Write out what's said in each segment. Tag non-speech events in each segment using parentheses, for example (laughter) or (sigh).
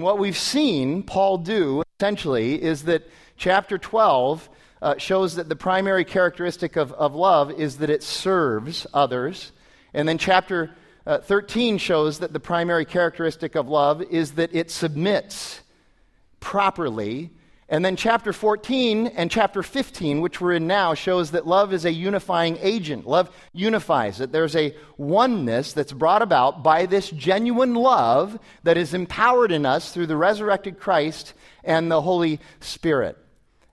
What we've seen Paul do essentially is that chapter 12 uh, shows that the primary characteristic of, of love is that it serves others. And then chapter uh, 13 shows that the primary characteristic of love is that it submits properly. And then chapter 14 and chapter 15, which we're in now, shows that love is a unifying agent. Love unifies, that there's a oneness that's brought about by this genuine love that is empowered in us through the resurrected Christ and the Holy Spirit.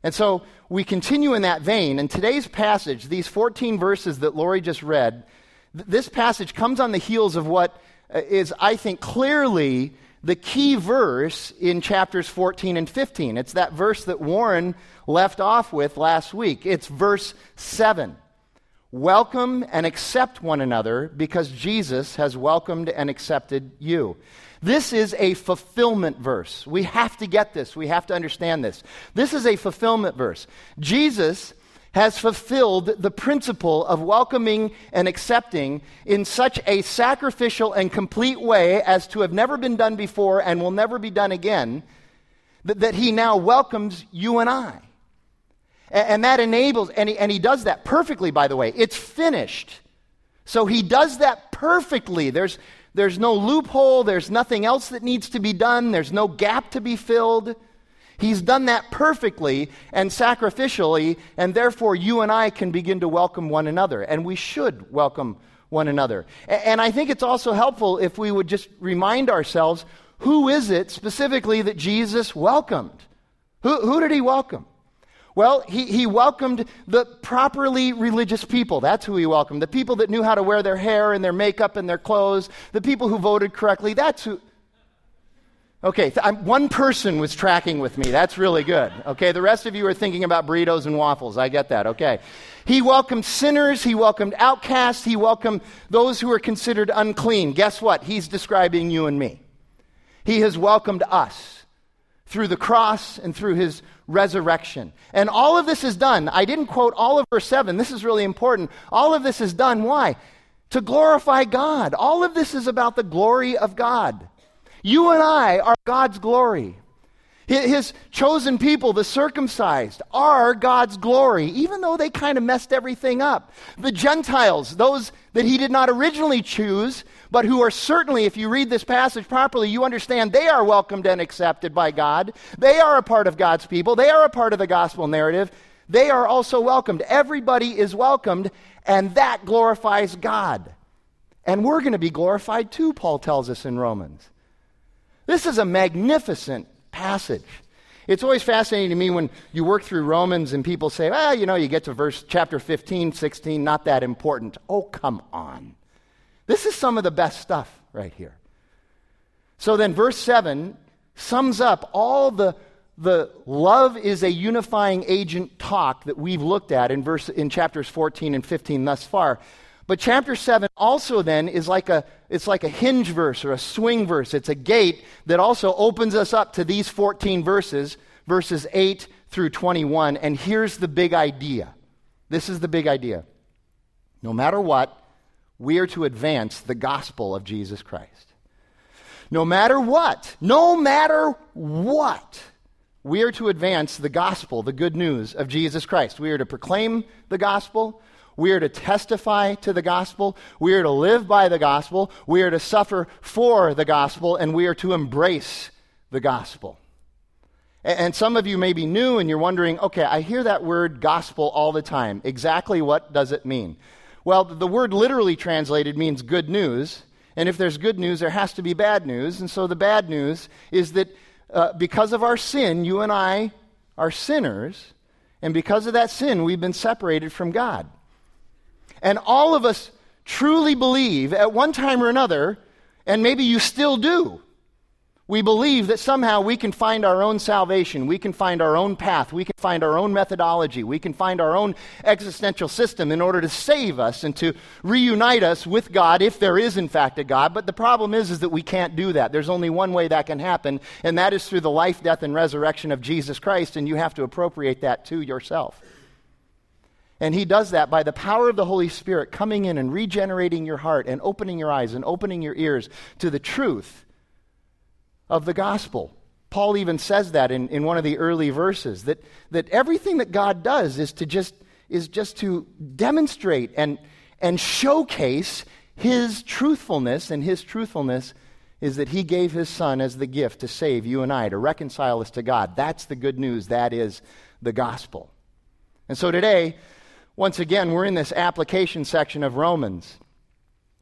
And so we continue in that vein. And today's passage, these 14 verses that Lori just read, th- this passage comes on the heels of what uh, I think, clearly the key verse in chapters 14 and 15. It's that verse that Warren left off with last week. It's verse 7. Welcome and accept one another because Jesus has welcomed and accepted you. This is a fulfillment verse. We have to get this. We have to understand this. This is a fulfillment verse. Jesus has fulfilled the principle of welcoming and accepting in such a sacrificial and complete way as to have never been done before and will never be done again, that, that he now welcomes you and I. And, and that enables, and he, and he does that perfectly, by the way. It's finished. So he does that perfectly. There's, there's no loophole, there's nothing else that needs to be done, there's no gap to be filled. He's done that perfectly and sacrificially, and therefore you and I can begin to welcome one another, and we should welcome one another. And I think it's also helpful if we would just remind ourselves who is it specifically that Jesus welcomed? Who, who did he welcome? Well, he, he welcomed the properly religious people. That's who he welcomed. The people that knew how to wear their hair and their makeup and their clothes. The people who voted correctly. That's who. Okay, th- one person was tracking with me. That's really good. Okay, the rest of you are thinking about burritos and waffles. I get that. Okay. He welcomed sinners. He welcomed outcasts. He welcomed those who are considered unclean. Guess what? He's describing you and me. He has welcomed us through the cross and through his resurrection. And all of this is done. I didn't quote all of verse 7. This is really important. All of this is done. Why? To glorify God. All of this is about the glory of God. You and I are God's glory. His chosen people, the circumcised, are God's glory, even though they kind of messed everything up. The Gentiles, those that he did not originally choose, but who are certainly, if you read this passage properly, you understand they are welcomed and accepted by God. They are a part of God's people, they are a part of the gospel narrative. They are also welcomed. Everybody is welcomed, and that glorifies God. And we're going to be glorified too, Paul tells us in Romans. This is a magnificent passage. It's always fascinating to me when you work through Romans and people say, well, you know, you get to verse chapter 15, 16, not that important. Oh, come on. This is some of the best stuff right here. So then, verse 7 sums up all the, the love is a unifying agent talk that we've looked at in, verse, in chapters 14 and 15 thus far. But chapter 7 also then is like a it's like a hinge verse or a swing verse. It's a gate that also opens us up to these 14 verses, verses 8 through 21. And here's the big idea. This is the big idea. No matter what, we are to advance the gospel of Jesus Christ. No matter what, no matter what, we are to advance the gospel, the good news of Jesus Christ. We are to proclaim the gospel. We are to testify to the gospel. We are to live by the gospel. We are to suffer for the gospel, and we are to embrace the gospel. And some of you may be new and you're wondering, okay, I hear that word gospel all the time. Exactly what does it mean? Well, the word literally translated means good news. And if there's good news, there has to be bad news. And so the bad news is that uh, because of our sin, you and I are sinners. And because of that sin, we've been separated from God. And all of us truly believe at one time or another, and maybe you still do, we believe that somehow we can find our own salvation, we can find our own path, we can find our own methodology, we can find our own existential system in order to save us and to reunite us with God if there is in fact a God. But the problem is is that we can't do that. There's only one way that can happen, and that is through the life, death and resurrection of Jesus Christ, and you have to appropriate that to yourself. And he does that by the power of the Holy Spirit coming in and regenerating your heart and opening your eyes and opening your ears to the truth of the gospel. Paul even says that in, in one of the early verses, that, that everything that God does is to just, is just to demonstrate and, and showcase his truthfulness, and his truthfulness is that he gave his son as the gift to save you and I, to reconcile us to God. That's the good news. That is the gospel. And so today, once again, we're in this application section of Romans.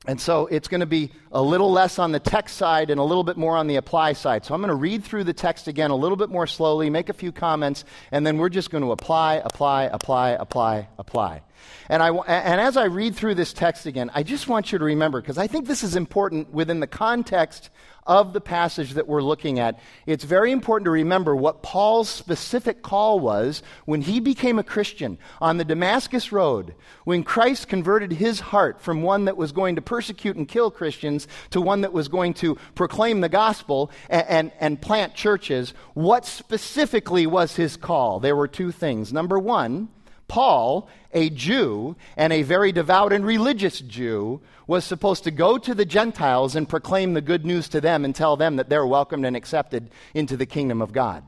And so it's going to be a little less on the text side and a little bit more on the apply side. So I'm going to read through the text again a little bit more slowly, make a few comments, and then we're just going to apply, apply, apply, apply, apply. And, I, and as I read through this text again, I just want you to remember, because I think this is important within the context of the passage that we're looking at, it's very important to remember what Paul's specific call was when he became a Christian on the Damascus Road, when Christ converted his heart from one that was going to persecute and kill Christians to one that was going to proclaim the gospel and, and, and plant churches. What specifically was his call? There were two things. Number one, Paul, a Jew and a very devout and religious Jew, was supposed to go to the Gentiles and proclaim the good news to them and tell them that they're welcomed and accepted into the kingdom of God.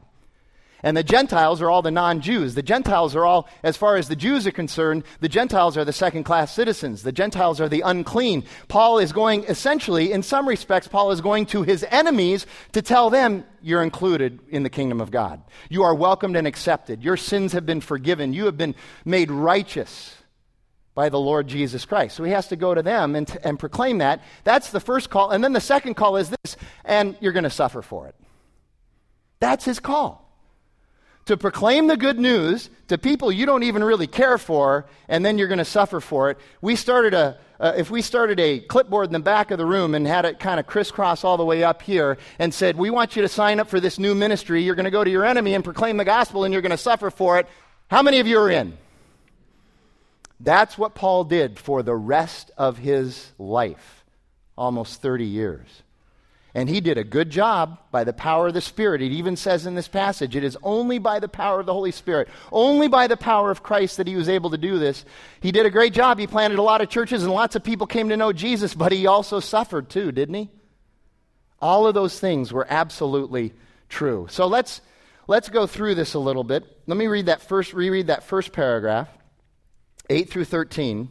And the Gentiles are all the non Jews. The Gentiles are all, as far as the Jews are concerned, the Gentiles are the second class citizens. The Gentiles are the unclean. Paul is going, essentially, in some respects, Paul is going to his enemies to tell them, you're included in the kingdom of God. You are welcomed and accepted. Your sins have been forgiven. You have been made righteous by the Lord Jesus Christ. So he has to go to them and, and proclaim that. That's the first call. And then the second call is this, and you're going to suffer for it. That's his call to proclaim the good news to people you don't even really care for, and then you're going to suffer for it. We started a, uh, if we started a clipboard in the back of the room and had it kind of crisscross all the way up here and said, We want you to sign up for this new ministry, you're going to go to your enemy and proclaim the gospel and you're going to suffer for it. How many of you are in? That's what Paul did for the rest of his life, almost 30 years. And he did a good job by the power of the Spirit. It even says in this passage, it is only by the power of the Holy Spirit, only by the power of Christ that he was able to do this. He did a great job. He planted a lot of churches and lots of people came to know Jesus, but he also suffered too, didn't he? All of those things were absolutely true. So let's, let's go through this a little bit. Let me read that first, reread that first paragraph, 8 through 13.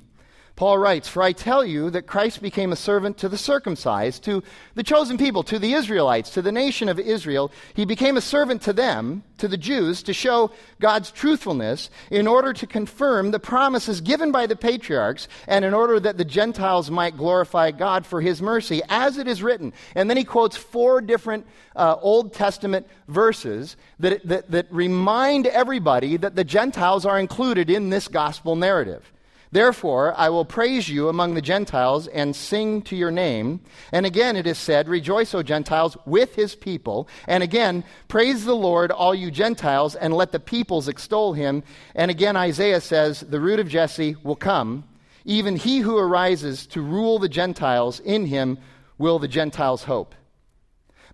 Paul writes, For I tell you that Christ became a servant to the circumcised, to the chosen people, to the Israelites, to the nation of Israel. He became a servant to them, to the Jews, to show God's truthfulness, in order to confirm the promises given by the patriarchs, and in order that the Gentiles might glorify God for his mercy, as it is written. And then he quotes four different uh, Old Testament verses that, that, that remind everybody that the Gentiles are included in this gospel narrative. Therefore, I will praise you among the Gentiles and sing to your name. And again, it is said, Rejoice, O Gentiles, with his people. And again, praise the Lord, all you Gentiles, and let the peoples extol him. And again, Isaiah says, The root of Jesse will come. Even he who arises to rule the Gentiles, in him will the Gentiles hope.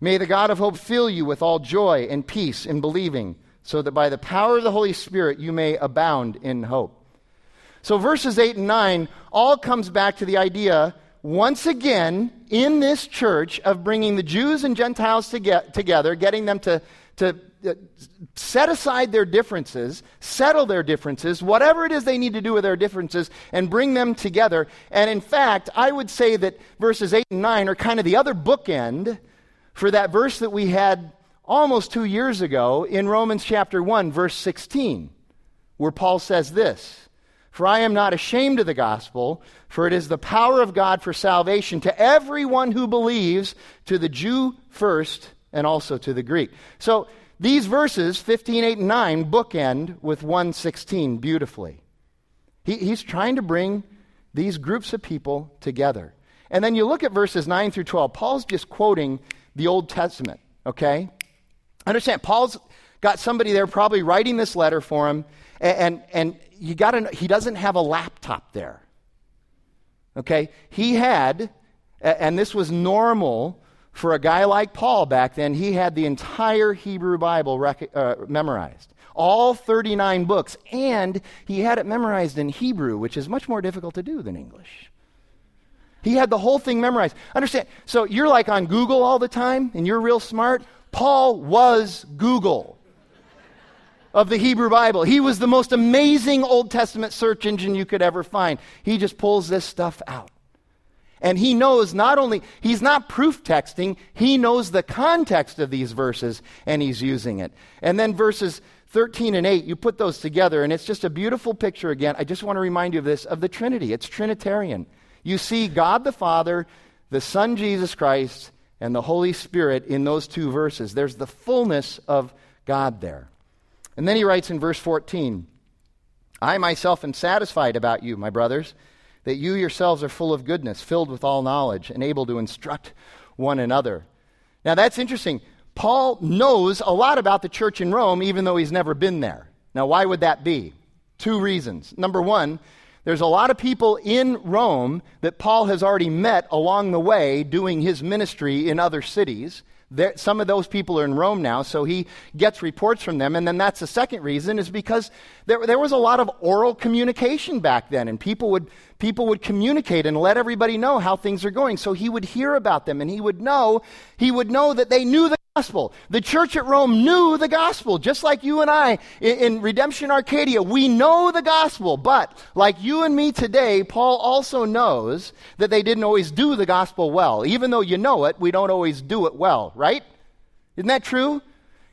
May the God of hope fill you with all joy and peace in believing, so that by the power of the Holy Spirit you may abound in hope. So verses 8 and 9 all comes back to the idea, once again, in this church of bringing the Jews and Gentiles to get, together, getting them to, to uh, set aside their differences, settle their differences, whatever it is they need to do with their differences, and bring them together. And in fact, I would say that verses 8 and 9 are kind of the other bookend for that verse that we had almost two years ago in Romans chapter 1, verse 16, where Paul says this. For I am not ashamed of the gospel, for it is the power of God for salvation to everyone who believes, to the Jew first, and also to the Greek. So these verses, 15, 8, and 9, bookend with 116 beautifully. He, he's trying to bring these groups of people together. And then you look at verses 9 through 12. Paul's just quoting the Old Testament, okay? Understand, Paul's got somebody there probably writing this letter for him, and, and, you got to he doesn't have a laptop there. Okay? He had and this was normal for a guy like Paul back then. He had the entire Hebrew Bible rec- uh, memorized. All 39 books and he had it memorized in Hebrew, which is much more difficult to do than English. He had the whole thing memorized. Understand? So you're like on Google all the time and you're real smart. Paul was Google of the Hebrew Bible. He was the most amazing Old Testament search engine you could ever find. He just pulls this stuff out. And he knows not only, he's not proof texting, he knows the context of these verses and he's using it. And then verses 13 and 8, you put those together and it's just a beautiful picture again. I just want to remind you of this of the Trinity. It's Trinitarian. You see God the Father, the Son Jesus Christ, and the Holy Spirit in those two verses. There's the fullness of God there. And then he writes in verse 14 I myself am satisfied about you, my brothers, that you yourselves are full of goodness, filled with all knowledge, and able to instruct one another. Now that's interesting. Paul knows a lot about the church in Rome, even though he's never been there. Now, why would that be? Two reasons. Number one, there's a lot of people in Rome that Paul has already met along the way doing his ministry in other cities. There, some of those people are in Rome now, so he gets reports from them. And then that's the second reason, is because there, there was a lot of oral communication back then, and people would, people would communicate and let everybody know how things are going. So he would hear about them, and he would know, he would know that they knew the gospel. The church at Rome knew the gospel, just like you and I in, in, Redemption Arcadia. We know the gospel, but like you and me today, Paul also knows that they didn't always do the gospel well. Even though you know it, we don't always do it well, right? Isn't that true?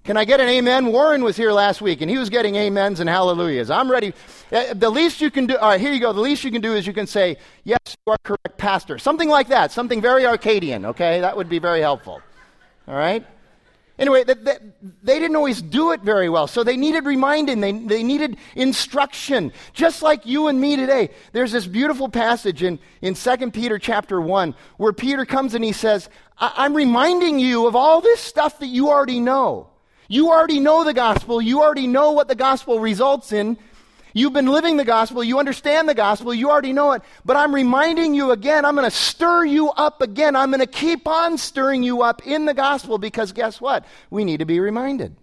Can I get an amen? Warren was here last week and he was getting amens and hallelujahs. I'm ready. Uh, the least you can do, all right, here you go. The least you can do is you can say, Yes, you are correct, Pastor. Something like that. Something very Arcadian, okay? That would be very helpful. All right? Anyway, they, they, they, didn't always do it very well, so they needed reminding, they, they needed instruction, just like you and me today. There's this beautiful passage in, in 2 Peter chapter 1 where Peter comes and he says, I'm reminding you of all this stuff that you already know. You already know the gospel, you already know what the gospel results in, You've been living the gospel. You understand the gospel. You already know it. But I'm reminding you again. I'm going to stir you up again. I'm going to keep on stirring you up in the gospel because guess what? We need to be reminded.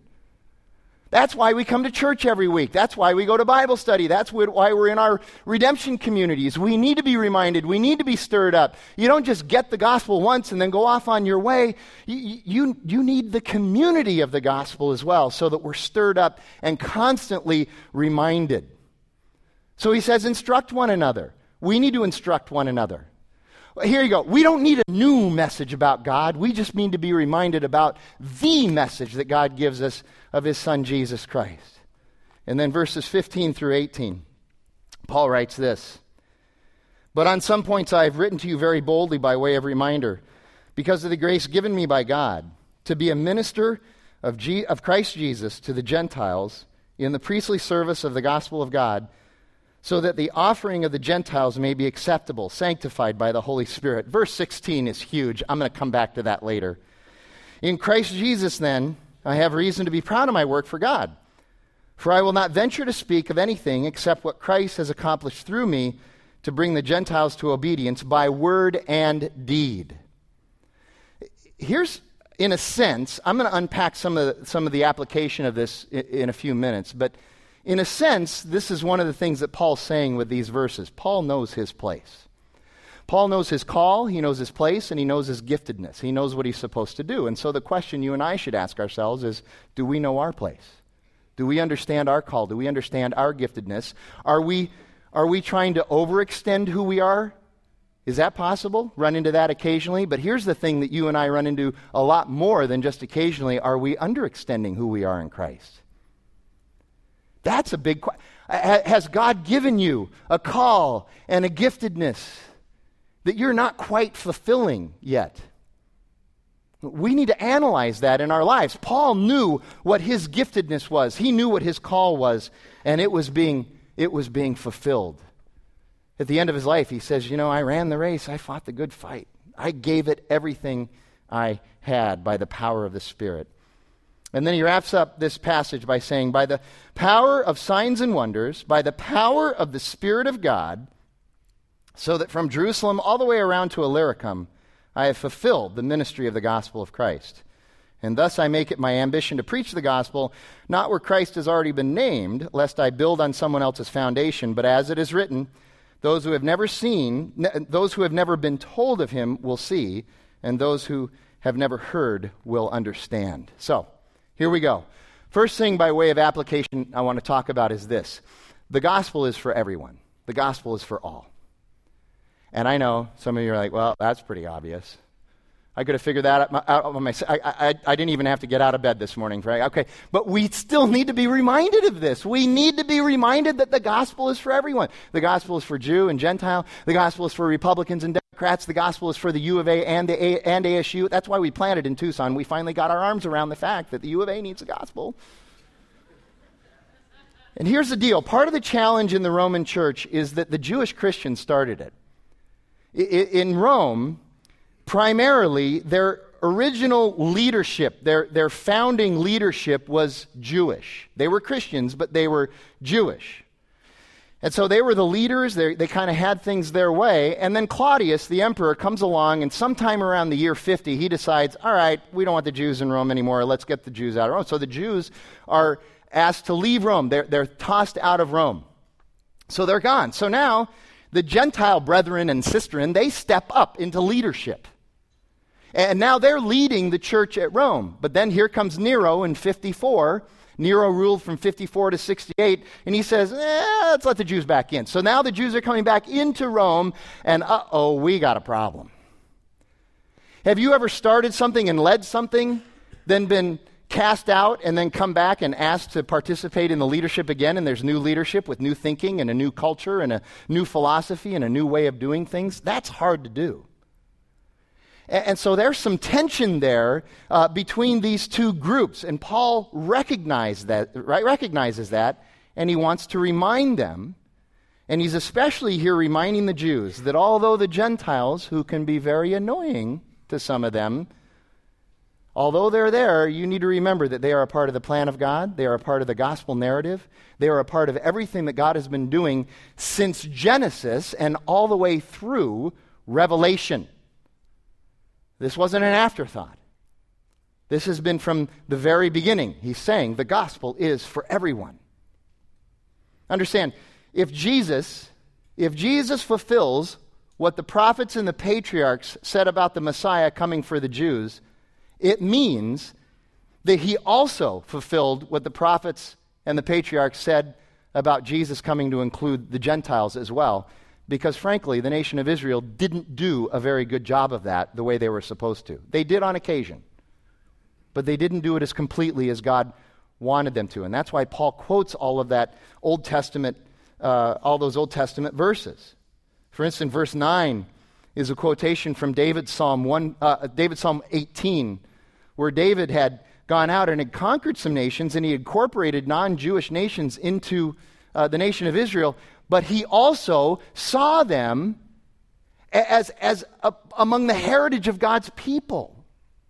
That's why we come to church every week. That's why we go to Bible study. That's why we're in our redemption communities. We need to be reminded. We need to be stirred up. You don't just get the gospel once and then go off on your way. You, you, you need the community of the gospel as well so that we're stirred up and constantly reminded. So he says, instruct one another. We need to instruct one another. Here you go. We don't need a new message about God. We just need to be reminded about the message that God gives us of his son, Jesus Christ. And then verses 15 through 18, Paul writes this But on some points I have written to you very boldly by way of reminder, because of the grace given me by God, to be a minister of, of Christ Jesus to the Gentiles in the priestly service of the gospel of God so that the offering of the Gentiles may be acceptable, sanctified by the Holy Spirit. Verse 16 is huge. I'm going to come back to that later. In Christ Jesus, then, I have reason to be proud of my work for God. For I will not venture to speak of anything except what Christ has accomplished through me to bring the Gentiles to obedience by word and deed. Here's, in a sense, I'm going to unpack some of the, some of the application of this in, in a few minutes, but in a sense, this is one of the things that Paul's saying with these verses. Paul knows his place. Paul knows his call, he knows his place, and he knows his giftedness. He knows what he's supposed to do. And so the question you and I should ask ourselves is do we know our place? Do we understand our call? Do we understand our giftedness? Are we, are we trying to overextend who we are? Is that possible? Run into that occasionally? But here's the thing that you and I run into a lot more than just occasionally are we underextending who we are in Christ? That's a big question. Has God given you a call and a giftedness that you're not quite fulfilling yet? We need to analyze that in our lives. Paul knew what his giftedness was. He knew what his call was, and it was being it was being fulfilled. At the end of his life, he says, "You know, I ran the race. I fought the good fight. I gave it everything I had by the power of the Spirit." And then he wraps up this passage by saying, By the power of signs and wonders, by the power of the Spirit of God, so that from Jerusalem all the way around to Illyricum, I have fulfilled the ministry of the gospel of Christ. And thus I make it my ambition to preach the gospel, not where Christ has already been named, lest I build on someone else's foundation, but as it is written, those who have never seen, those who have never been told of him will see, and those who have never heard will understand. So, here we go. First thing by way of application I want to talk about is this the gospel is for everyone, the gospel is for all. And I know some of you are like, well, that's pretty obvious. I could have figured that out, on my. I, I, I, didn't even have to get out of bed this morning, right? Okay, but we still need to be reminded of this. We need to be reminded that the gospel is for everyone. The gospel is for Jew and Gentile. The gospel is for Republicans and The gospel is for the U of A and, the a, and ASU. That's why we planted in Tucson. We finally got our arms around the fact that the U of A needs the gospel. And here's the deal part of the challenge in the Roman church is that the Jewish Christians started it. In Rome, primarily, their original leadership, their, their founding leadership was Jewish. They were Christians, but they were Jewish. And so they were the leaders, they, they kind of had things their way. And then Claudius, the emperor, comes along, and sometime around the year 50, he decides, all right, we don't want the Jews in Rome anymore, let's get the Jews out of Rome. So the Jews are asked to leave Rome, they're, they're tossed out of Rome. So they're gone. So now the Gentile brethren and sisterin, they step up into leadership. And now they're leading the church at Rome. But then here comes Nero in 54. Nero ruled from 54 to 68, and he says, eh, let's let the Jews back in. So now the Jews are coming back into Rome, and uh oh, we got a problem. Have you ever started something and led something, then been cast out and then come back and asked to participate in the leadership again, and there's new leadership with new thinking and a new culture and a new philosophy and a new way of doing things, that's hard to do. And, so there's some tension there uh, between these two groups, and Paul recognizes that, right, recognizes that, and he wants to remind them. And he's especially here reminding the Jews that although the Gentiles, who can be very annoying to some of them, Although they're there, you need to remember that they are a part of the plan of God. They are a part of the gospel narrative. They are a part of everything that God has been doing since Genesis and all the way through Revelation. This wasn't an afterthought. This has been from the very beginning. He's saying the gospel is for everyone. Understand, if Jesus, if Jesus fulfills what the prophets and the patriarchs said about the Messiah coming for the Jews, it means that he also fulfilled what the prophets and the patriarchs said about Jesus coming to include the Gentiles as well. Because frankly, the nation of Israel didn't do a very good job of that the way they were supposed to. They did on occasion, but they didn't do it as completely as God wanted them to. And that's why Paul quotes all of that Old Testament, uh, all those Old Testament verses. For instance, verse 9 is a quotation from David's Psalm, 1, uh, David Psalm 18, where David had gone out and had conquered some nations and he incorporated non Jewish nations into uh, the nation of Israel, but he also saw them as, as a, among the heritage of God's people.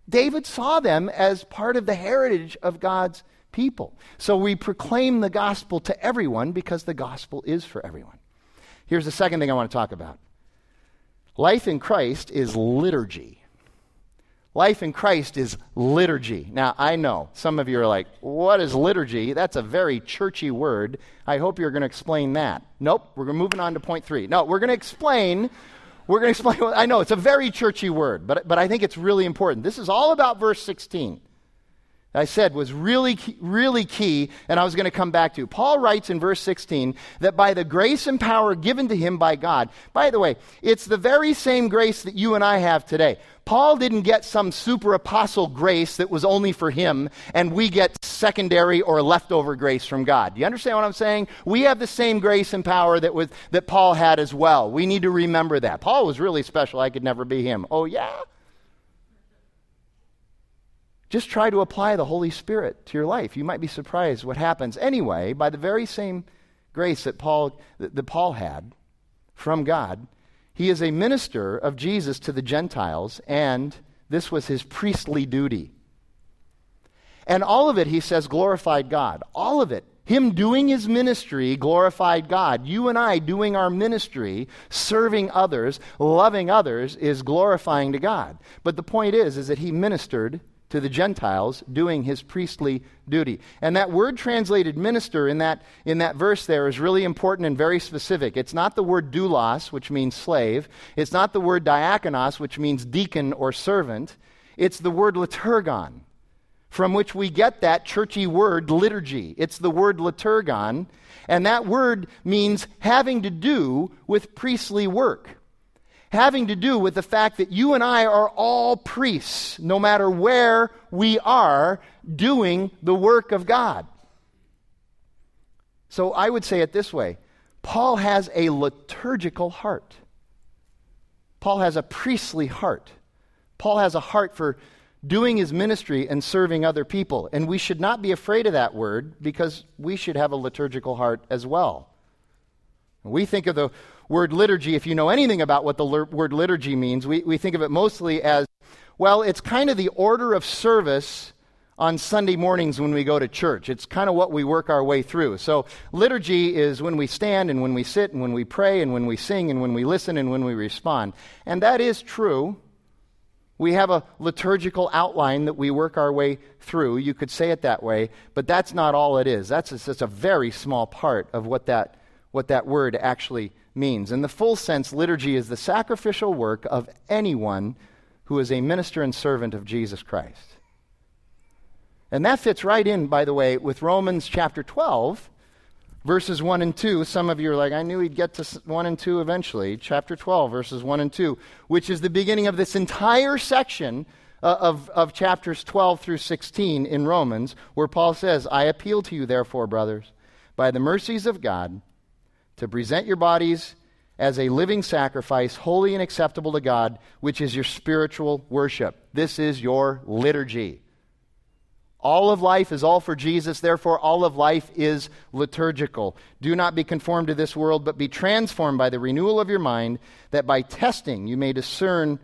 David saw them as part of the heritage of God's people. So we proclaim the gospel to everyone because the gospel is for everyone. Here's the second thing I want to talk about Life in Christ is liturgy. Life in Christ is liturgy. Now, I know some of you are like, what is liturgy? That's a very churchy word. I hope you're going to explain that. Nope, we're moving on to point three. No, we're going to explain. We're going to explain. (laughs) I know it's a very churchy word, but, but I think it's really important. This is all about verse 16. I said was really, really key, and I was going to come back to. Paul writes in verse 16 that by the grace and power given to him by God, by the way, it's the very same grace that you and I have today. Paul didn't get some super apostle grace that was only for him, and we get secondary or leftover grace from God. Do you understand what I'm saying? We have the same grace and power that, was, that Paul had as well. We need to remember that. Paul was really special. I could never be him. Oh, yeah? Just try to apply the Holy Spirit to your life. You might be surprised what happens. Anyway, by the very same grace that Paul, that, Paul had from God, he is a minister of Jesus to the Gentiles, and this was his priestly duty. And all of it, he says, glorified God. All of it. Him doing his ministry glorified God. You and I doing our ministry, serving others, loving others, is glorifying to God. But the point is, is that he ministered to the Gentiles doing his priestly duty. And that word translated minister in that, in that verse there is really important and very specific. It's not the word doulos, which means slave. It's not the word diakonos, which means deacon or servant. It's the word liturgon, from which we get that churchy word liturgy. It's the word liturgon, and that word means having to do with priestly work. Having to do with the fact that you and I are all priests, no matter where we are doing the work of God. So I would say it this way Paul has a liturgical heart. Paul has a priestly heart. Paul has a heart for doing his ministry and serving other people. And we should not be afraid of that word because we should have a liturgical heart as well. We think of the word liturgy, if you know anything about what the word liturgy means, we, we think of it mostly as well, it's kind of the order of service on Sunday mornings when we go to church. It's kind of what we work our way through. So, liturgy is when we stand and when we sit and when we pray and when we sing and when we listen and when we respond. And that is true. We have a liturgical outline that we work our way through. You could say it that way, but that's not all it is. That's just a very small part of what that, what that word actually means. In the full sense, liturgy is the sacrificial work of anyone who is a minister and servant of Jesus Christ. And that fits right in, by the way, with Romans chapter 12, verses 1 and 2. Some of you are like, I knew he'd get to 1 and 2 eventually. Chapter 12, verses 1 and 2, which is the beginning of this entire section uh, of, of chapters 12 through 16 in Romans, where Paul says, I appeal to you, therefore, brothers, by the mercies of God, to present your bodies as a living sacrifice, holy and acceptable to God, which is your spiritual worship. This is your liturgy. All of life is all for Jesus, therefore, all of life is liturgical. Do not be conformed to this world, but be transformed by the renewal of your mind, that by testing you may discern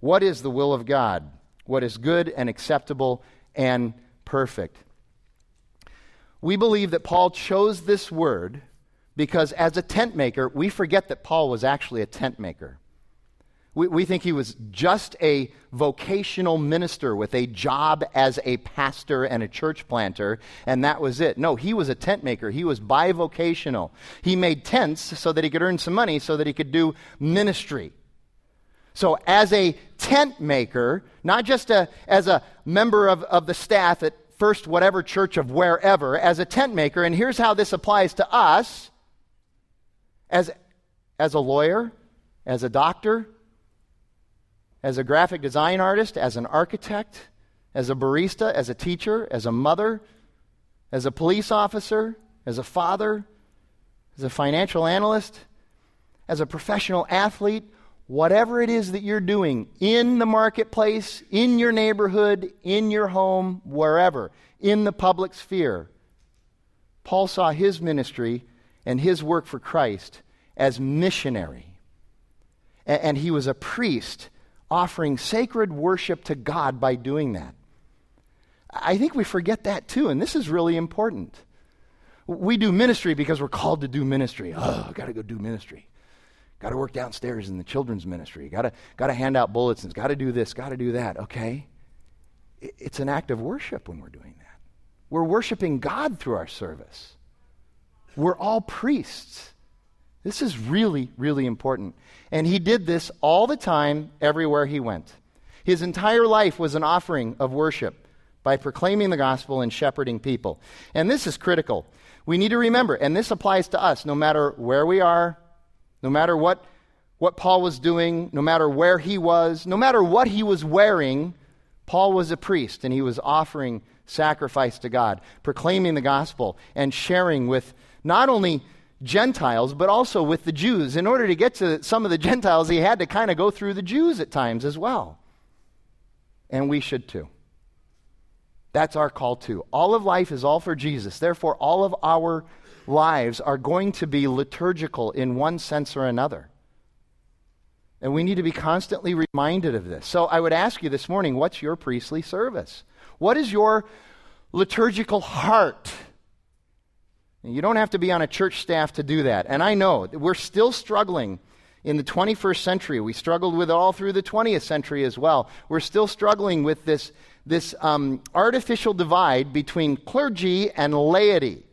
what is the will of God, what is good and acceptable and perfect. We believe that Paul chose this word because, as a tent maker, we forget that Paul was actually a tent maker. We, we think he was just a vocational minister with a job as a pastor and a church planter, and that was it. No, he was a tent maker. He was bivocational. He made tents so that he could earn some money so that he could do ministry. So, as a tent maker, not just a, as a member of, of the staff at first whatever church of wherever, as a tent maker, and here's how this applies to us as, as a lawyer, as a doctor, as a graphic design artist, as an architect, as a barista, as a teacher, as a mother, as a police officer, as a father, as a financial analyst, as a professional athlete, whatever it is that you're doing in the marketplace, in your neighborhood, in your home, wherever, in the public sphere. Paul saw his ministry and his work for Christ as missionary. And he was a priest offering sacred worship to God by doing that. I think we forget that too, and this is really important. We do ministry because we're called to do ministry. Oh, got to go do ministry. Got to work downstairs in the children's ministry. Got to got to hand out bulletins. Got to do this. Got to do that. Okay, it's an act of worship when we're doing that. We're worshiping God through our service. We're all priests. This is really, really important. And he did this all the time, everywhere he went. His entire life was an offering of worship by proclaiming the gospel and shepherding people. And this is critical. We need to remember, and this applies to us no matter where we are, no matter what, what Paul was doing, no matter where he was, no matter what he was wearing, Paul was a priest and he was offering sacrifice to God, proclaiming the gospel and sharing with not only Gentiles, but also with the Jews. In order to get to some of the Gentiles, he had to kind of go through the Jews at times as well. And we should too. That's our call too. All of life is all for Jesus. Therefore, all of our lives are going to be liturgical in one sense or another. And we need to be constantly reminded of this. So I would ask you this morning what's your priestly service? What is your liturgical heart? You don't have to be on a church staff to do that. And I know we're still struggling in the 21st century. We struggled with it all through the 20th century as well. We're still struggling with this, this um, artificial divide between clergy and laity.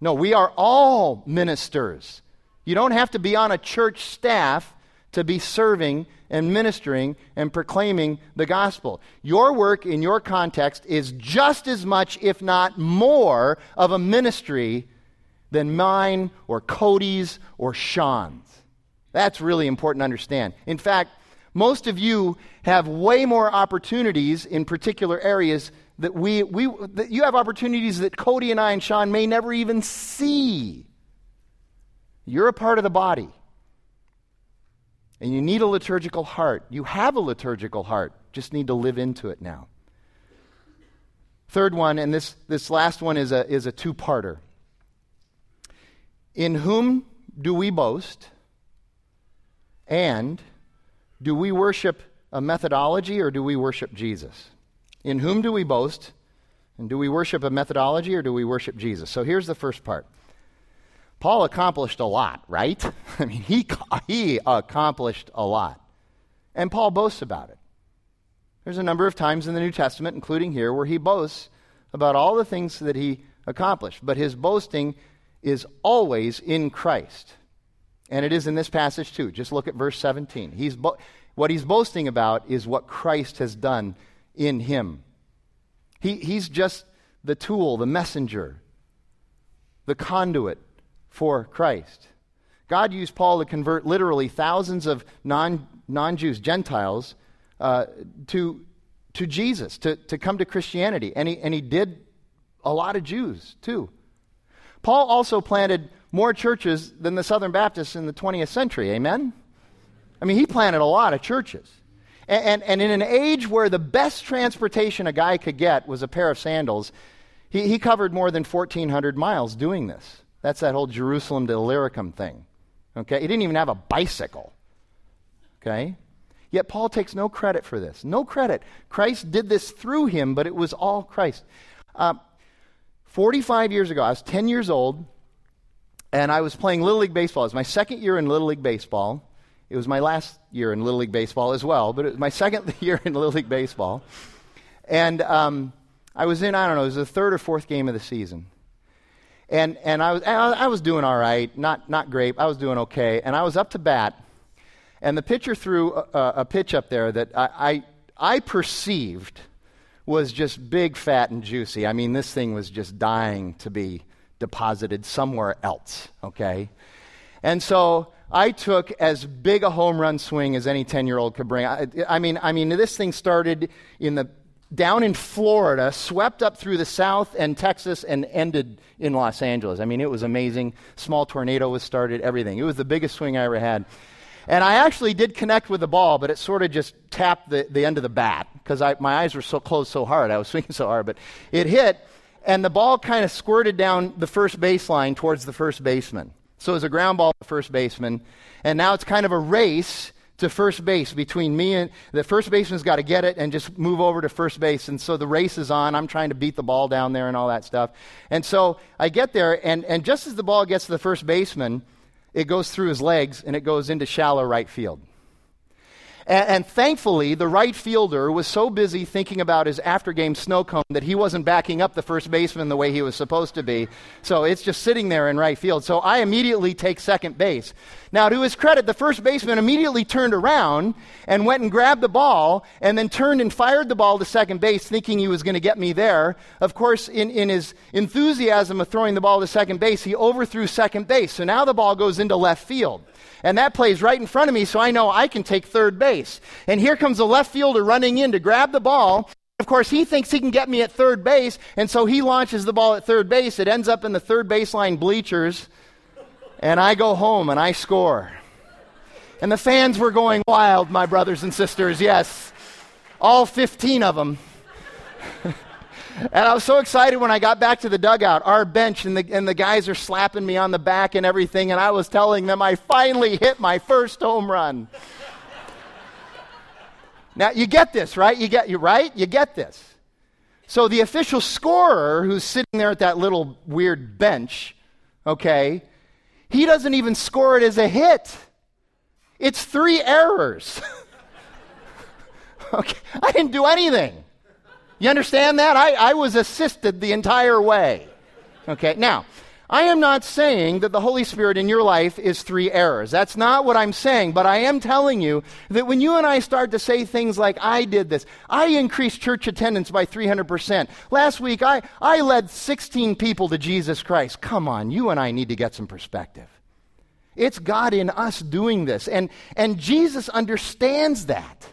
No, we are all ministers. You don't have to be on a church staff to be serving and ministering and proclaiming the gospel. Your work in your context is just as much, if not more, of a ministry than mine or Cody's or Sean's. That's really important to understand. In fact, most of you have way more opportunities in particular areas that we, we that you have opportunities that Cody and I and Sean may never even see. You're a part of the body. And you need a liturgical heart. You have a liturgical heart, just need to live into it now. Third one, and this, this last one is a, is a two parter. In whom do we boast? And do we worship a methodology or do we worship Jesus? In whom do we boast? And do we worship a methodology or do we worship Jesus? So here's the first part Paul accomplished a lot, right? (laughs) I mean, he, he accomplished a lot. And Paul boasts about it. There's a number of times in the New Testament, including here, where he boasts about all the things that he accomplished. But his boasting is always in Christ. And it is in this passage too. Just look at verse 17. He's bo- what he's boasting about is what Christ has done in him. He, he's just the tool, the messenger, the conduit for Christ. God used Paul to convert literally thousands of non Jews, Gentiles, uh, to, to Jesus, to, to come to Christianity. And he, and he did a lot of Jews, too. Paul also planted more churches than the Southern Baptists in the 20th century. Amen? I mean, he planted a lot of churches. And, and, and, in an age where the best transportation a guy could get was a pair of sandals, he, he covered more than 1,400 miles doing this. That's that whole Jerusalem to Illyricum thing. Okay? He didn't even have a bicycle. Okay? Yet Paul takes no credit for this. No credit. Christ did this through him, but it was all Christ. Uh, 45 years ago, I was 10 years old, and I was playing Little League Baseball. It was my second year in Little League Baseball. It was my last year in Little League Baseball as well, but it was my second (laughs) year in Little League Baseball. And um, I was in, I don't know, it was the third or fourth game of the season. And, and I, was, I was doing all right, not, not great. I was doing okay. And I was up to bat, and the pitcher threw a, a pitch up there that I, I, I perceived was just big, fat, and juicy. I mean, this thing was just dying to be deposited somewhere else, okay? And so I took as big a home run swing as any 10 year old could bring. I, I, mean, I mean, this thing started in the down in Florida, swept up through the south and Texas, and ended in Los Angeles. I mean, it was amazing. Small tornado was started, everything. It was the biggest swing I ever had. And I actually did connect with the ball, but it sort of just tapped the, the end of the bat because my eyes were so closed so hard. I was (laughs) swinging so hard. But it hit, and the ball kind of squirted down the first baseline towards the first baseman. So it was a ground ball to the first baseman. And now it's kind of a race to first base between me and the first baseman's got to get it and just move over to first base. And so the race is on. I'm trying to beat the ball down there and all that stuff. And so I get there, and, and just as the ball gets to the first baseman, it goes through his legs and it goes into shallow right field. And, and, thankfully, the right fielder was so busy thinking about his after game snow cone that he wasn't backing up the first baseman the way he was supposed to be. So it's just sitting there in right field. So I immediately take second base. Now, to his credit, the first baseman immediately turned around and went and grabbed the ball and then turned and fired the ball to second base, thinking he was going to get me there. Of course, in, in his enthusiasm of throwing the ball to second base, he overthrew second base. So now the ball goes into left field. And that plays right in front of me, so I know I can take third base. And here comes the left fielder running in to grab the ball. Of course, he thinks he can get me at third base, and so he launches the ball at third base. It ends up in the third baseline bleachers, and I go home and I score. And the fans were going wild, my brothers and sisters, yes. All 15 of them. (laughs) And I was so excited when I got back to the dugout, our bench, and the, and the guys are slapping me on the back and everything. And I was telling them I finally hit my first home run. Now, you get this, right? You get you right? You get this. So the official scorer who's sitting there at that little weird bench, okay, he doesn't even score it as a hit. It's three errors. (laughs) okay, I didn't do anything. You understand that? I, I was assisted the entire way. Okay, now, I am not saying that the Holy Spirit in your life is three errors. That's not what I'm saying, but I am telling you that when you and I start to say things like, I did this, I increased church attendance by 300%. Last week, I, I led 16 people to Jesus Christ. Come on, you and I need to get some perspective. It's God in us doing this. And, and Jesus understands that.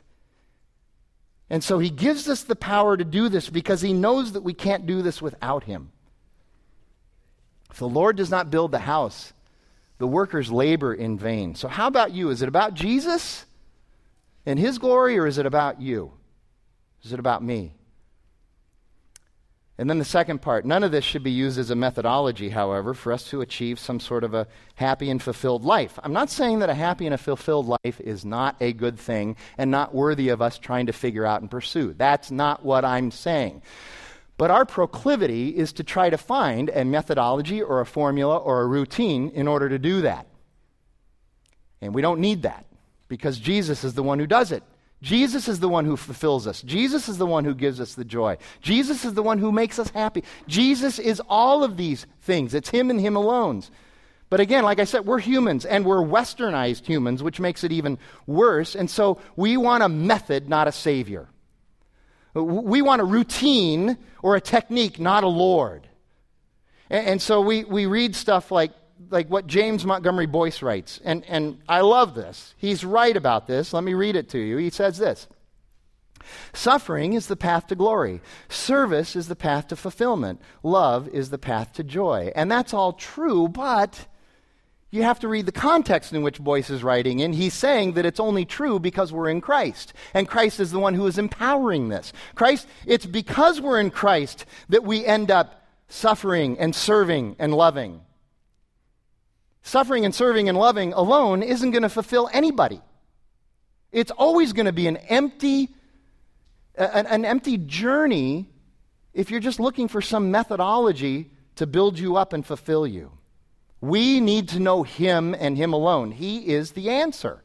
And so he gives us the power to do this because he knows that we can't do this without him. If the Lord does not build the house, the workers labor in vain. So, how about you? Is it about Jesus and his glory, or is it about you? Is it about me? And then the second part none of this should be used as a methodology, however, for us to achieve some sort of a happy and fulfilled life. I'm not saying that a happy and a fulfilled life is not a good thing and not worthy of us trying to figure out and pursue. That's not what I'm saying. But our proclivity is to try to find a methodology or a formula or a routine in order to do that. And we don't need that because Jesus is the one who does it. Jesus is the one who fulfills us. Jesus is the one who gives us the joy. Jesus is the one who makes us happy. Jesus is all of these things. It's Him and Him alone. But again, like I said, we're humans and we're westernized humans, which makes it even worse. And so we want a method, not a savior. We want a routine or a technique, not a Lord. And, and, so we, we read stuff like, like what James Montgomery Boice writes. And, and I love this. He's right about this. Let me read it to you. He says this Suffering is the path to glory, service is the path to fulfillment, love is the path to joy. And that's all true, but you have to read the context in which Boice is writing and He's saying that it's only true because we're in Christ. And Christ is the one who is empowering this. Christ, it's because we're in Christ that we end up suffering and serving and loving. Suffering and serving and loving alone isn't going to fulfill anybody. It's always going to be an empty, an, an empty journey if you're just looking for some methodology to build you up and fulfill you. We need to know Him and Him alone. He is the answer.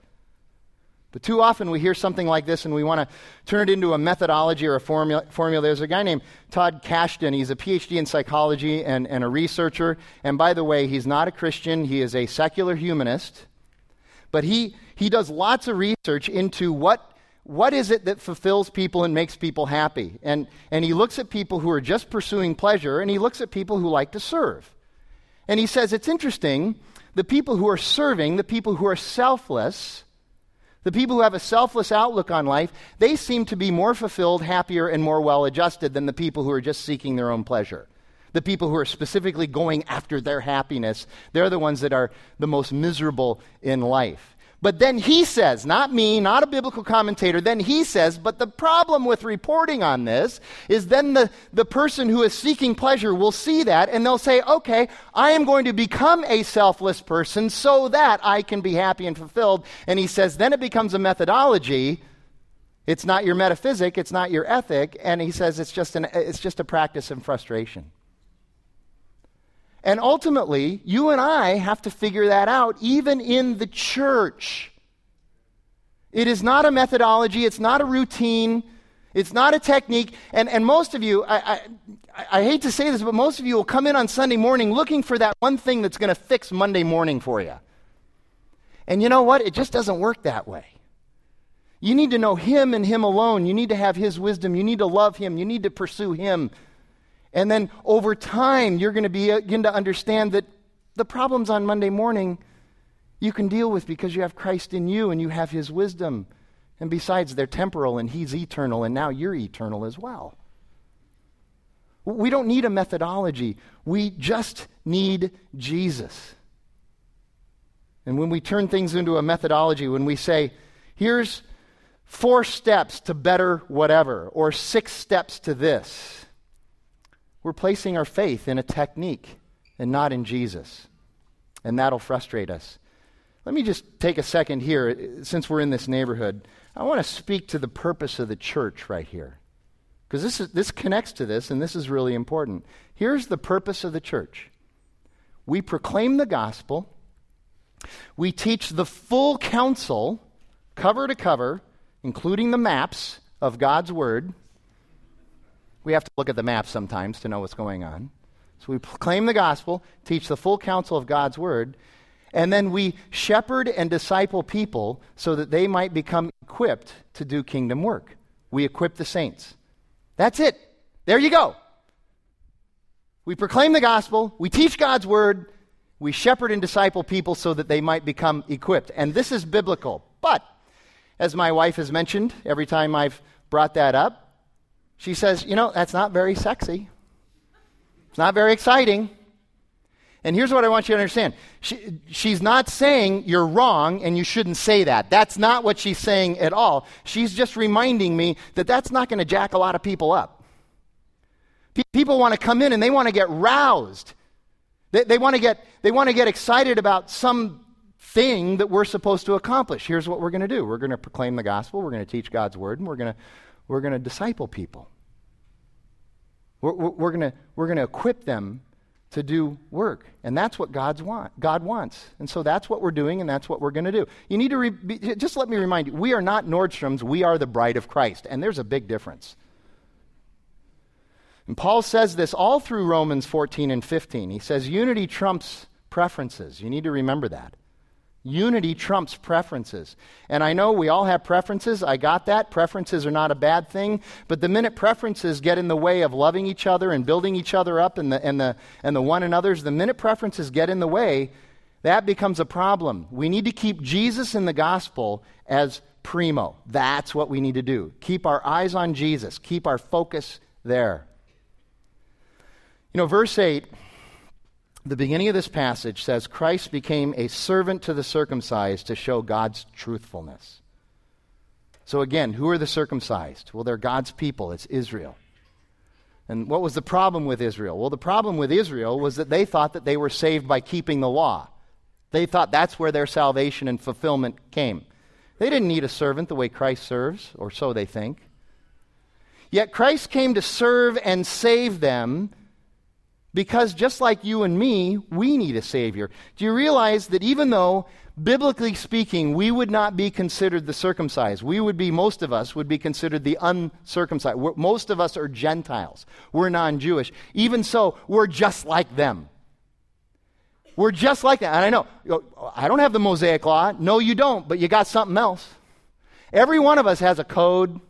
But too often we hear something like this and we want to turn it into a methodology or a formula. formula. There's a guy named Todd Kashdan. He's a PhD in psychology and, and a researcher. And by the way, he's not a Christian, he is a secular humanist. But he, he does lots of research into what, what is it that fulfills people and makes people happy. And, and he looks at people who are just pursuing pleasure and he looks at people who like to serve. And he says it's interesting the people who are serving, the people who are selfless, the people who have a selfless outlook on life, they seem to be more fulfilled, happier, and more well adjusted than the people who are just seeking their own pleasure. The people who are specifically going after their happiness, they're the ones that are the most miserable in life. But then he says, not me, not a biblical commentator, then he says, but the problem with reporting on this is then the, the person who is seeking pleasure will see that and they'll say, okay, I am going to become a selfless person so that I can be happy and fulfilled. And he says, then it becomes a methodology. It's not your metaphysic, it's not your ethic. And he says it's just, an, it's just a practice in frustration. And ultimately, you and I have to figure that out, even in the church. It is not a methodology, it's not a routine, it's not a technique. And, and most of you, I, I, I hate to say this, but most of you will come in on Sunday morning looking for that one thing that's going to fix Monday morning for you. And you know what? It just doesn't work that way. You need to know Him and Him alone. You need to have His wisdom. You need to love Him. You need to pursue Him. And then over time, you're going to uh, begin to understand that the problems on Monday morning you can deal with because you have Christ in you and you have his wisdom. And besides, they're temporal and he's eternal, and now you're eternal as well. We don't need a methodology, we just need Jesus. And when we turn things into a methodology, when we say, here's four steps to better whatever, or six steps to this, we're placing our faith in a technique and not in Jesus. And that'll frustrate us. Let me just take a second here, since we're in this neighborhood. I want to speak to the purpose of the church right here. Because this, this connects to this, and this is really important. Here's the purpose of the church we proclaim the gospel, we teach the full counsel, cover to cover, including the maps of God's word. We have to look at the map sometimes to know what's going on. So we proclaim the gospel, teach the full counsel of God's word, and then we shepherd and disciple people so that they might become equipped to do kingdom work. We equip the saints. That's it. There you go. We proclaim the gospel, we teach God's word, we shepherd and disciple people so that they might become equipped. And this is biblical. But, as my wife has mentioned every time I've brought that up, she says, you know, that's not very sexy. It's not very exciting. And here's what I want you to understand she, she's not saying you're wrong and you shouldn't say that. That's not what she's saying at all. She's just reminding me that that's not going to jack a lot of people up. People want to come in and they want to get roused. They, they want to get, they want to get excited about some thing that we're supposed to accomplish. Here's what we're going to do we're going to proclaim the gospel, we're going to teach God's word, and we're going to, we're going to disciple people. We're, we're, going we're going to equip them to do work. And that's what God's want, God wants. And so that's what we're doing, and that's what we're going to do. You need to re- be, just let me remind you we are not Nordstrom's, we are the bride of Christ. And there's a big difference. And Paul says this all through Romans 14 and 15. He says unity trumps preferences. You need to remember that. Unity trumps preferences. And I know we all have preferences. I got that. Preferences are not a bad thing. But the minute preferences get in the way of loving each other and building each other up and the, and the, and the one another's, the minute preferences get in the way, that becomes a problem. We need to keep Jesus in the gospel as primo. That's what we need to do. Keep our eyes on Jesus, keep our focus there. You know, verse 8, the beginning of this passage says Christ became a servant to the circumcised to show God's truthfulness. So, again, who are the circumcised? Well, they're God's people, it's Israel. And what was the problem with Israel? Well, the problem with Israel was that they thought that they were saved by keeping the law. They thought that's where their salvation and fulfillment came. They didn't need a servant the way Christ serves, or so they think. Yet Christ came to serve and save them because just like you and me, we need a Savior. Do you realize that even though, biblically speaking, we would not be considered the circumcised, we would be, most of us would be considered the uncircumcised. We're, most of us are Gentiles. We're non Jewish. Even so, we're just like them. We're just like that. And I know, I don't have the Mosaic law. No, you don't, but you got something else. Every one of us has a code.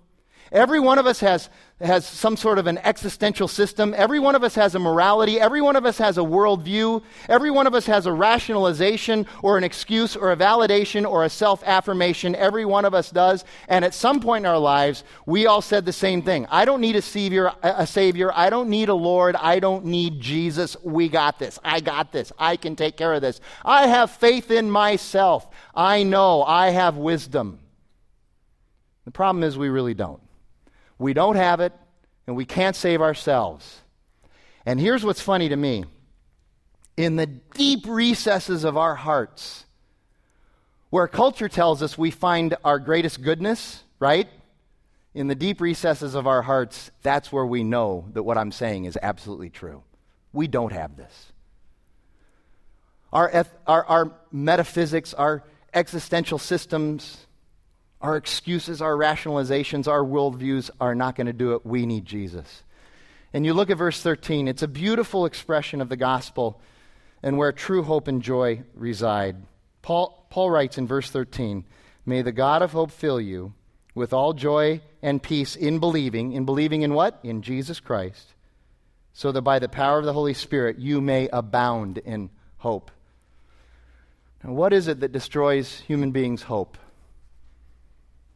Every one of us has has some sort of an existential system. Every one of us has a morality. Every one of us has a worldview. Every one of us has a rationalization or an excuse or a validation or a self affirmation. Every one of us does. And at some point in our lives, we all said the same thing I don't need a savior, a savior. I don't need a Lord. I don't need Jesus. We got this. I got this. I can take care of this. I have faith in myself. I know. I have wisdom. The problem is, we really don't. We don't have it, and we can't save ourselves. And here's what's funny to me in the deep recesses of our hearts, where culture tells us we find our greatest goodness, right? In the deep recesses of our hearts, that's where we know that what I'm saying is absolutely true. We don't have this. Our, eth- our, our metaphysics, our existential systems, our excuses, our rationalizations, our worldviews are not going to do it. We need Jesus. And you look at verse 13, it's a beautiful expression of the gospel and where true hope and joy reside. Paul, Paul writes in verse 13, May the God of hope fill you with all joy and peace in believing. In believing in what? In Jesus Christ. So that by the power of the Holy Spirit you may abound in hope. Now, what is it that destroys human beings' hope?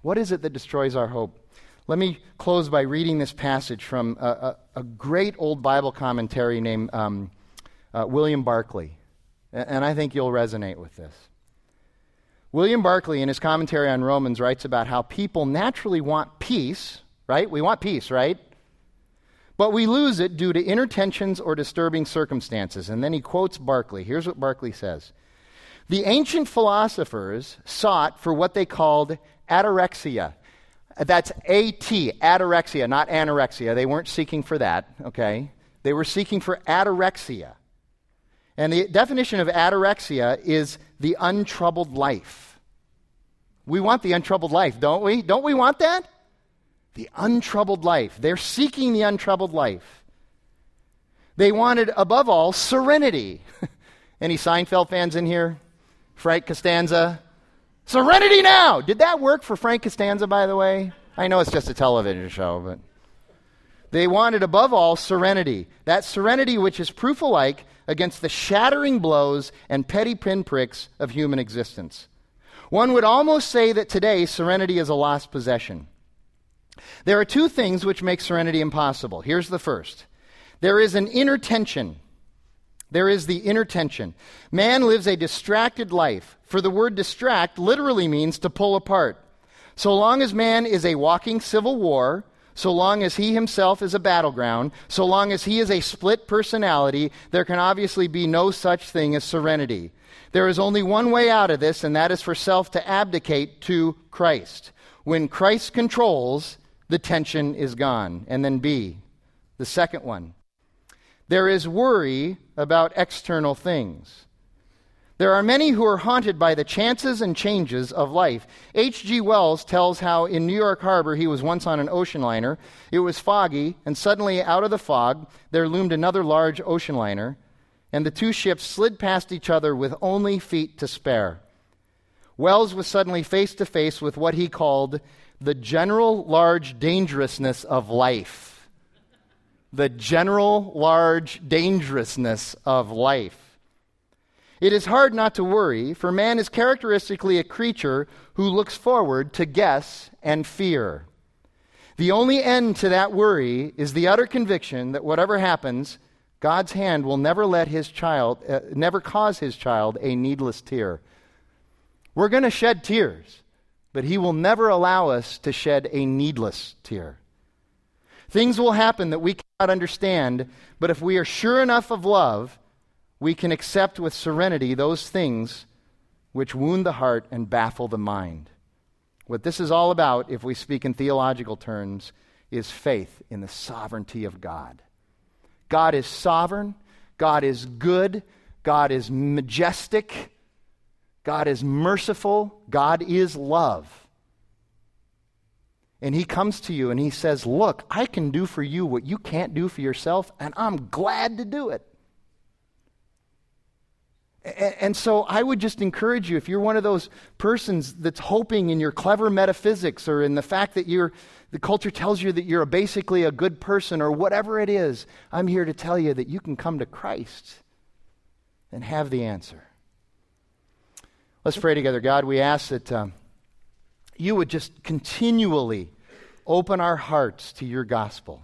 What is it that destroys our hope? Let me close by reading this passage from a, a, a great old Bible commentary named um, uh, William Barclay. And I think you'll resonate with this. William Barclay, in his commentary on Romans, writes about how people naturally want peace, right? We want peace, right? But we lose it due to inner tensions or disturbing circumstances. And then he quotes Barclay. Here's what Barclay says The ancient philosophers sought for what they called Ataraxia. That's AT, ataraxia, not anorexia. They weren't seeking for that, okay? They were seeking for ataraxia. And the definition of ataraxia is the untroubled life. We want the untroubled life, don't we? Don't we want that? The untroubled life. They're seeking the untroubled life. They wanted, above all, serenity. (laughs) Any Seinfeld fans in here? Frank Costanza? Serenity now! Did that work for Frank Costanza, by the way? I know it's just a television show, but. They wanted, above all, serenity. That serenity which is proof alike against the shattering blows and petty pinpricks of human existence. One would almost say that today serenity is a lost possession. There are two things which make serenity impossible. Here's the first there is an inner tension. There is the inner tension. Man lives a distracted life, for the word distract literally means to pull apart. So long as man is a walking civil war, so long as he himself is a battleground, so long as he is a split personality, there can obviously be no such thing as serenity. There is only one way out of this, and that is for self to abdicate to Christ. When Christ controls, the tension is gone. And then B, the second one. There is worry about external things. There are many who are haunted by the chances and changes of life. H.G. Wells tells how in New York Harbor he was once on an ocean liner. It was foggy, and suddenly out of the fog there loomed another large ocean liner, and the two ships slid past each other with only feet to spare. Wells was suddenly face to face with what he called the general large dangerousness of life. The general large dangerousness of life. It is hard not to worry, for man is characteristically a creature who looks forward to guess and fear. The only end to that worry is the utter conviction that whatever happens, God's hand will never let his child, uh, never cause his child a needless tear. We're going to shed tears, but he will never allow us to shed a needless tear. Things will happen that we cannot understand, but if we are sure enough of love, we can accept with serenity those things which wound the heart and baffle the mind. What this is all about, if we speak in theological terms, is faith in the sovereignty of God. God is sovereign, God is good, God is majestic, God is merciful, God is love. And he comes to you and he says, Look, I can do for you what you can't do for yourself, and I'm glad to do it. And so I would just encourage you, if you're one of those persons that's hoping in your clever metaphysics or in the fact that you're, the culture tells you that you're basically a good person or whatever it is, I'm here to tell you that you can come to Christ and have the answer. Let's pray together. God, we ask that um, you would just continually open our hearts to your gospel.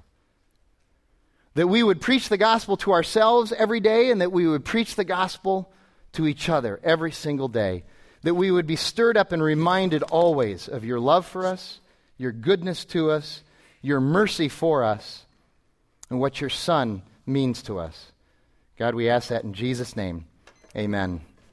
That we would preach the gospel to ourselves every day and that we would preach the gospel to each other every single day. That we would be stirred up and reminded always of your love for us, your goodness to us, your mercy for us, and what your Son means to us. God, we ask that in Jesus' name. Amen.